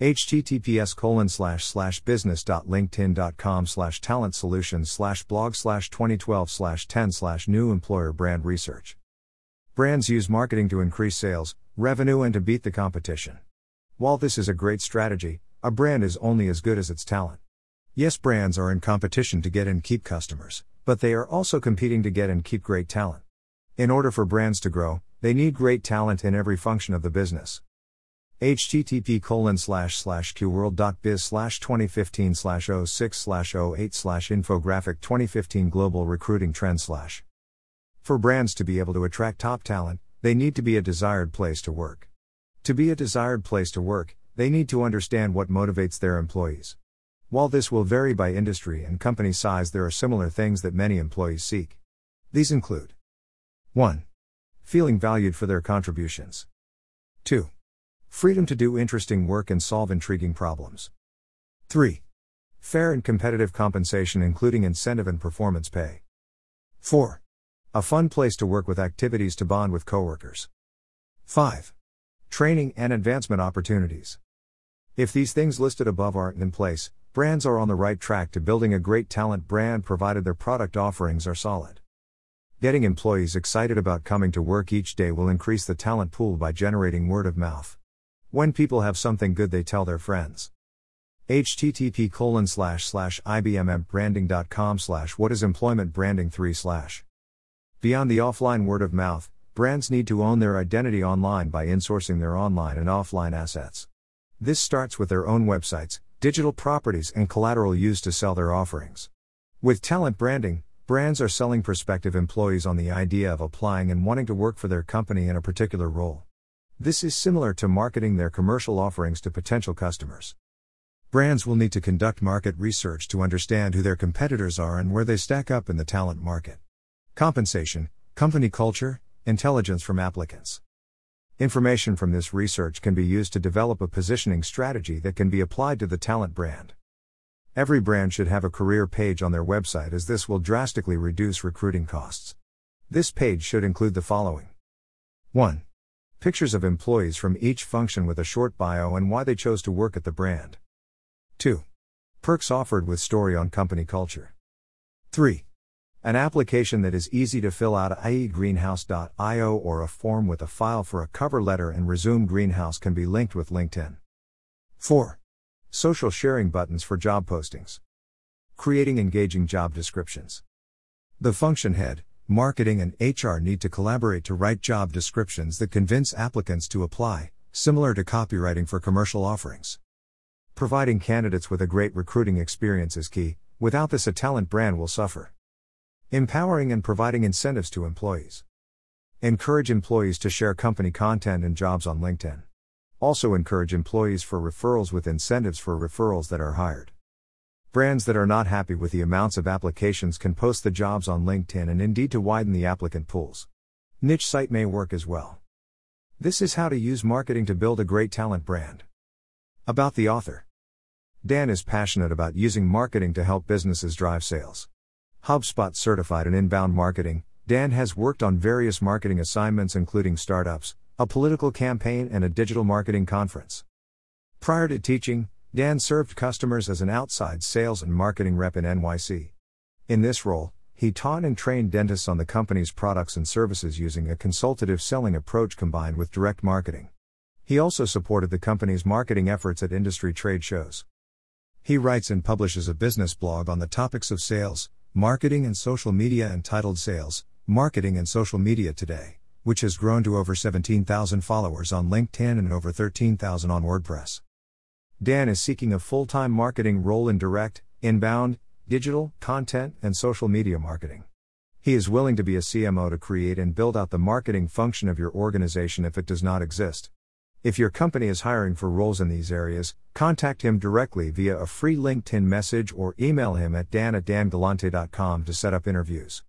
https colon slash slash business.linkedin.com slash talent solutions slash blog slash 2012 slash 10 slash new employer brand research. Brands use marketing to increase sales, revenue, and to beat the competition. While this is a great strategy, a brand is only as good as its talent. Yes, brands are in competition to get and keep customers, but they are also competing to get and keep great talent. In order for brands to grow, they need great talent in every function of the business http colon slash slash qworld.biz slash 2015 slash 06 slash 08 slash infographic 2015 global recruiting trend slash. For brands to be able to attract top talent they need to be a desired place to work. To be a desired place to work they need to understand what motivates their employees. While this will vary by industry and company size there are similar things that many employees seek. These include 1 feeling valued for their contributions. 2 Freedom to do interesting work and solve intriguing problems. 3. Fair and competitive compensation, including incentive and performance pay. 4. A fun place to work with activities to bond with coworkers. 5. Training and advancement opportunities. If these things listed above aren't in place, brands are on the right track to building a great talent brand provided their product offerings are solid. Getting employees excited about coming to work each day will increase the talent pool by generating word of mouth. When people have something good, they tell their friends. http colon slash slash ibmmbranding.com slash what is employment branding 3 slash. Beyond the offline word of mouth, brands need to own their identity online by insourcing their online and offline assets. This starts with their own websites, digital properties, and collateral used to sell their offerings. With talent branding, brands are selling prospective employees on the idea of applying and wanting to work for their company in a particular role. This is similar to marketing their commercial offerings to potential customers. Brands will need to conduct market research to understand who their competitors are and where they stack up in the talent market. Compensation, company culture, intelligence from applicants. Information from this research can be used to develop a positioning strategy that can be applied to the talent brand. Every brand should have a career page on their website as this will drastically reduce recruiting costs. This page should include the following 1. Pictures of employees from each function with a short bio and why they chose to work at the brand. 2. Perks offered with story on company culture. 3. An application that is easy to fill out, i.e., greenhouse.io, or a form with a file for a cover letter and resume Greenhouse can be linked with LinkedIn. 4. Social sharing buttons for job postings. Creating engaging job descriptions. The function head, marketing and HR need to collaborate to write job descriptions that convince applicants to apply, similar to copywriting for commercial offerings. Providing candidates with a great recruiting experience is key, without this, a talent brand will suffer. Empowering and providing incentives to employees. Encourage employees to share company content and jobs on LinkedIn. Also, encourage employees for referrals with incentives for referrals that are hired. Brands that are not happy with the amounts of applications can post the jobs on LinkedIn and Indeed to widen the applicant pools. Niche site may work as well. This is how to use marketing to build a great talent brand. About the author Dan is passionate about using marketing to help businesses drive sales. HubSpot certified in inbound marketing, Dan has worked on various marketing assignments, including startups, a political campaign, and a digital marketing conference. Prior to teaching, Dan served customers as an outside sales and marketing rep in NYC. In this role, he taught and trained dentists on the company's products and services using a consultative selling approach combined with direct marketing. He also supported the company's marketing efforts at industry trade shows. He writes and publishes a business blog on the topics of sales, marketing, and social media entitled Sales, Marketing and Social Media Today, which has grown to over 17,000 followers on LinkedIn and over 13,000 on WordPress. Dan is seeking a full time marketing role in direct, inbound, digital, content, and social media marketing. He is willing to be a CMO to create and build out the marketing function of your organization if it does not exist. If your company is hiring for roles in these areas, contact him directly via a free LinkedIn message or email him at dan at dangalante.com to set up interviews.